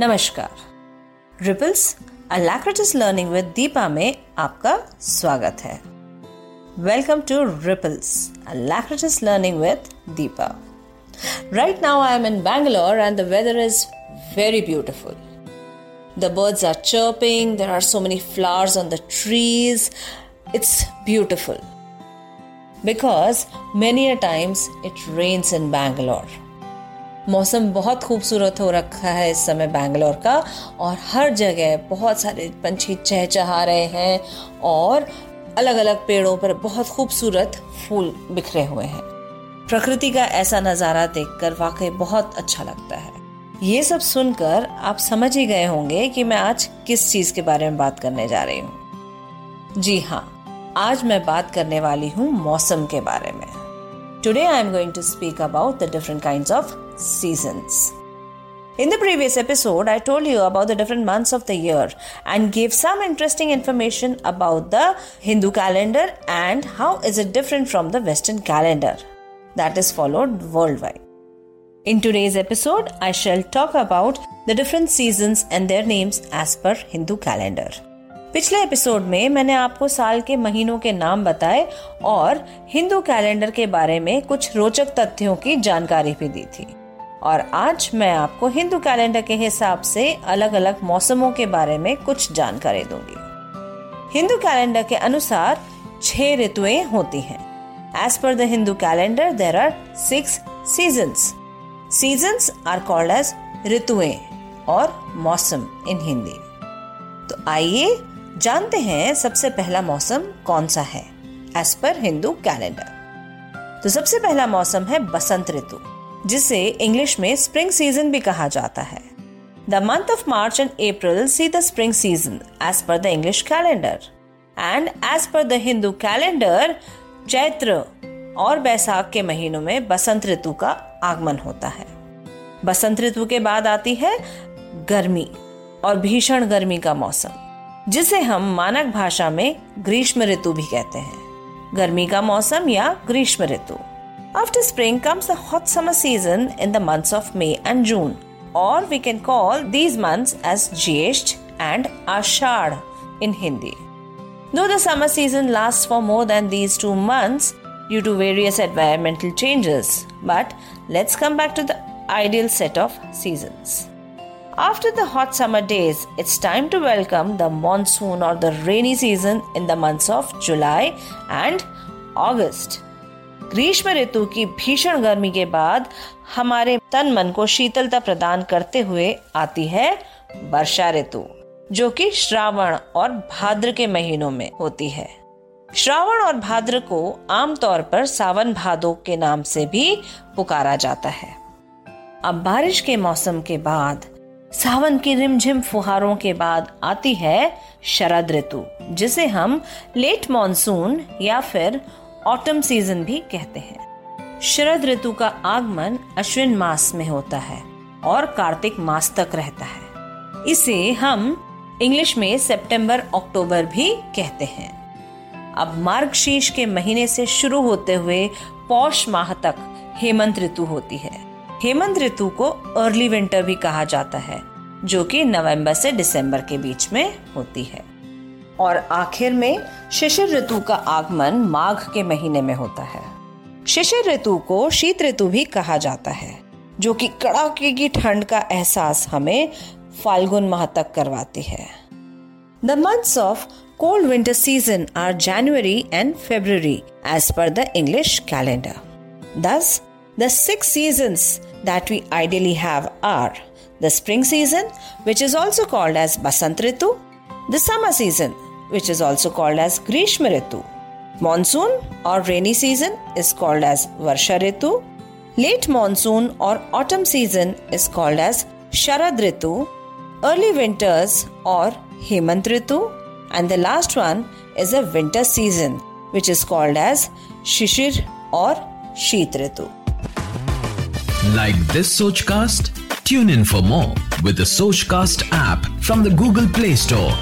नमस्कार Ripples Alacrities learning with Deepa में आपका स्वागत है welcome to Ripples Alacrities learning with Deepa right now I am in Bangalore and the weather is very beautiful The birds are chirping, there are so many flowers on the trees. It's beautiful. Because many a times it rains in Bangalore. मौसम बहुत खूबसूरत हो रखा है इस समय बैंगलोर का और हर जगह बहुत सारे पंछी चहचहा रहे हैं और अलग अलग पेड़ों पर बहुत खूबसूरत फूल बिखरे हुए हैं। प्रकृति का ऐसा नज़ारा देखकर वाकई बहुत अच्छा लगता है। ये सब सुनकर आप समझ ही गए होंगे कि मैं आज किस चीज़ के बारे में बात करने जा रही हूँ। जी हाँ आज मैं बात करने वाली हूँ मौसम के बारे में। Today I am going to speak about the different kinds of seasons. In the previous episode, I told you about the different months of the year and gave some interesting information about the Hindu calendar and how is it different from the Western calendar that is followed worldwide. In today's episode, I shall talk about the different seasons and their names as per Hindu calendar. पिछले episode में मैंने आपको साल के महीनों के नाम बताए और हिंदू कैलेंडर के बारे में कुछ रोचक तथ्यों की जानकारी भी दी थी। और आज मैं आपको हिंदू कैलेंडर के हिसाब से अलग अलग मौसमों के बारे में कुछ जानकारी दूँगी। हिंदू कैलेंडर के अनुसार छह ऋतुएँ होती हैं। As per the Hindu calendar there are six seasons seasons are called as ऋतुएँ और मौसम इन हिंदी। तो आइए जानते हैं सबसे पहला मौसम कौन सा है? एज पर हिंदू कैलेंडर तो सबसे पहला मौसम है बसंत ऋतु, जिसे इंग्लिश में स्प्रिंग सीज़न भी कहा जाता है। The month of March and April see the spring season as per the English calendar and as per the Hindu calendar Chaitra और बैसाख के महीनों में बसंत ऋतु का आगमन होता है। बसंत ऋतु के बाद आती है गर्मी और भीषण गर्मी का मौसम। जिसे हम मानक भाषा में ग्रीष्म ऋतु भी कहते हैं। गर्मी का मौसम या ग्रीष्म ऋतु। After spring comes hot summer season in the months of May and June और we can call these months as Jyeshtha and Ashadh in Hindi though the summer season last for more than these two months due to various environmental changes but let's come back to the ideal set of seasons After the hot summer days, it's time to welcome the monsoon or the rainy season in the months of July and August. ग्रीष्म ऋतु की भीषण गर्मी के बाद हमारे तन मन को शीतलता प्रदान करते हुए आती है वर्षा ऋतु जो कि श्रावण और भाद्र के महीनों में होती है श्रावण और भाद्र को आमतौर पर सावन भादो के नाम से भी पुकारा जाता है अब बारिश के मौसम के बाद सावन की रिमझिम फुहारों के बाद आती है शरद ऋतु, जिसे हम लेट मॉनसून या फिर ऑटम सीज़न भी कहते हैं। शरद ऋतु का आगमन अश्विन मास में होता है और कार्तिक मास तक रहता है। इसे हम इंग्लिश में सितंबर, अक्टूबर भी कहते हैं। अब मार्गशीर्ष के महीने से शुरू होते हुए पौष माह तक हेमंत ऋतु होती है। हेमंत ऋतु को अर्ली विंटर भी कहा जाता है, जो कि नवंबर से दिसंबर के बीच में होती है। और आखिर में शिशिर ऋतु का आगमन माघ के महीने में होता है। शिशिर ऋतु को शीत ऋतु भी कहा जाता है, जो कि कड़ाके की ठंड का एहसास हमें फाल्गुन माह तक करवाती है। The months of cold winter season are January and February as per the English calendar दस The six seasons that we ideally have are the spring season, which is also called as Basant Ritu, the summer season, which is also called as Grishma Ritu, monsoon or rainy season is called as Varsharitu, late monsoon or autumn season is called as Sharad Ritu, early winters or Hemant Ritu, and the last one is a winter season, which is called as Shishir or Sheet Ritu. Like this Sochcast? Tune in for more with the Sochcast app from the Google Play Store.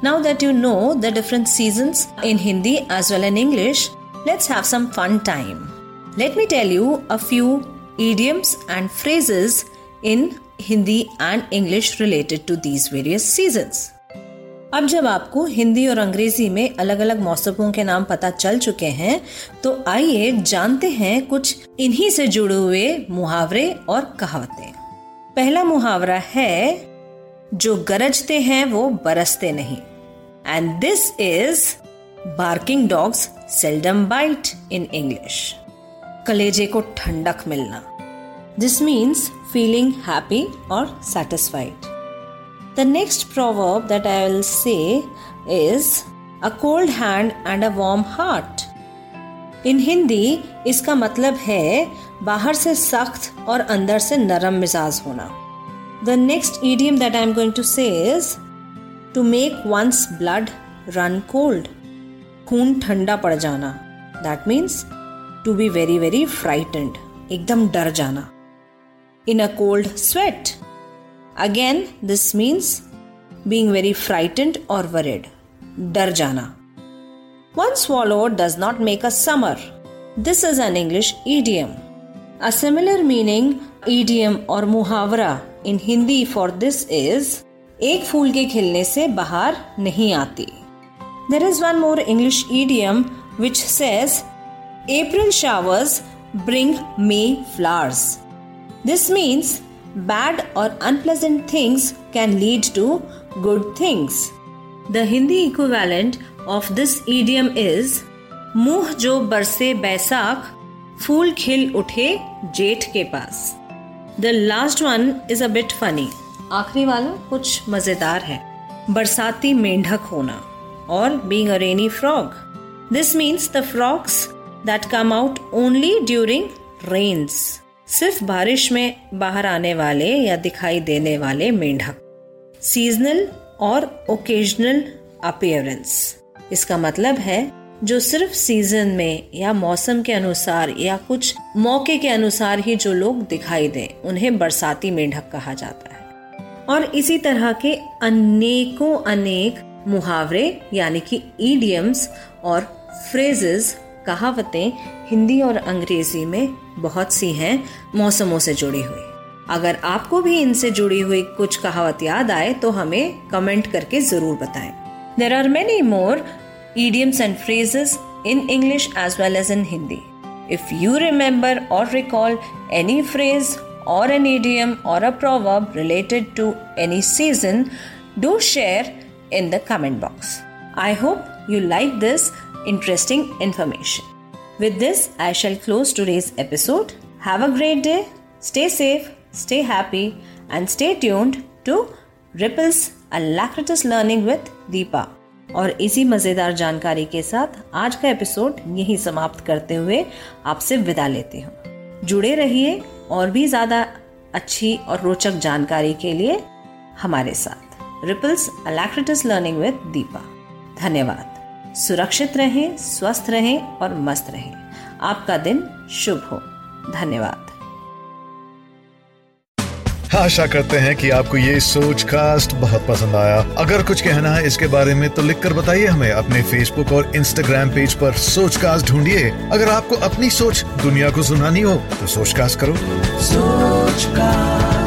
Now that you know the different seasons in Hindi as well in English, let's have some fun time. Let me tell you a few idioms and phrases in Hindi and English related to these various seasons. अब जब आपको हिंदी और अंग्रेज़ी में अलग अलग मौसमों के नाम पता चल चुके हैं तो आइए जानते हैं कुछ इन्हीं से जुड़े हुए मुहावरे और कहावतें। पहला मुहावरा है, जो गरजते हैं वो बरसते नहीं। And this is barking dogs seldom bite in English कलेजे को ठंडक मिलना। दिस मीन्स फीलिंग हैप्पी और satisfied The next proverb that I will say is, a cold hand and a warm heart. In Hindi इसका मतलब है बाहर से सख्त और अंदर से नरम मिजाज होना the next idiom that I am going to say is to make one's blood run cold खून ठंडा पड़ जाना that means to be very very frightened एकदम डर जाना in a cold sweat Again, this means being very frightened or worried. Dar jana. One swallow does not make a summer. This is an English idiom. A similar meaning idiom or muhavra in Hindi for this is एक फूल के खिलने से बाहर नहीं आती There is one more English idiom which says April showers bring May flowers. This means Bad or unpleasant things can lead to good things. The Hindi equivalent of this idiom is मुँह जो बरसे बैसाख फूल खिल उठे जेठ के पास the last one is a bit funny आखिरी वाला कुछ मज़ेदार है। बरसाती मेंढक होना और being a rainy frog this means the frogs that come out only during rains सिर्फ़ बारिश में बाहर आने वाले या दिखाई देने वाले मेंढक। सीजनल और ओकेजनल अपियरेंस इसका मतलब है, जो सिर्फ़ सीज़न में या मौसम के अनुसार या कुछ मौके के अनुसार ही जो लोग दिखाई दें, उन्हें बरसाती मेंढक कहा जाता है। और इसी तरह के अनेकों अनेक मुहावरे, यानी कि ईडियम्स और फ्रेजेस कहावतें हिंदी और अंग्रेज़ी में बहुत सी हैं मौसमों से जुड़ी हुई। अगर आपको भी इनसे जुड़ी हुई कुछ कहावत याद आए तो हमें कमेंट करके ज़रूर बताएँ। There are many more idioms and phrases in English as well as in Hindi if you remember or recall any phrase or an idiom or a proverb related to any season do share in the comment box I hope you like this interesting information With this, I shall close today's episode. Have a great day, stay safe, stay happy, and stay tuned to Ripples Alacritus Learning with Deepa. और इसी मज़ेदार जानकारी के साथ आज का episode यही समाप्त करते हुए आपसे विदा लेती हूँ जुड़े रहिए और भी ज़्यादा अच्छी और रोचक जानकारी के लिए हमारे साथ Ripples Alacritas learning with Deepa धन्यवाद सुरक्षित रहें स्वस्थ रहें और मस्त रहें। आपका दिन शुभ हो। धन्यवाद। आशा करते हैं कि आपको ये सोच कास्ट बहुत पसंद आया। अगर कुछ कहना है इसके बारे में तो लिखकर बताइए हमें अपने फेसबुक और इंस्टाग्राम पेज पर सोच कास्ट ढूंढिए। अगर आपको अपनी सोच दुनिया को सुनानी हो तो सोच कास्ट करो। सोच कास्ट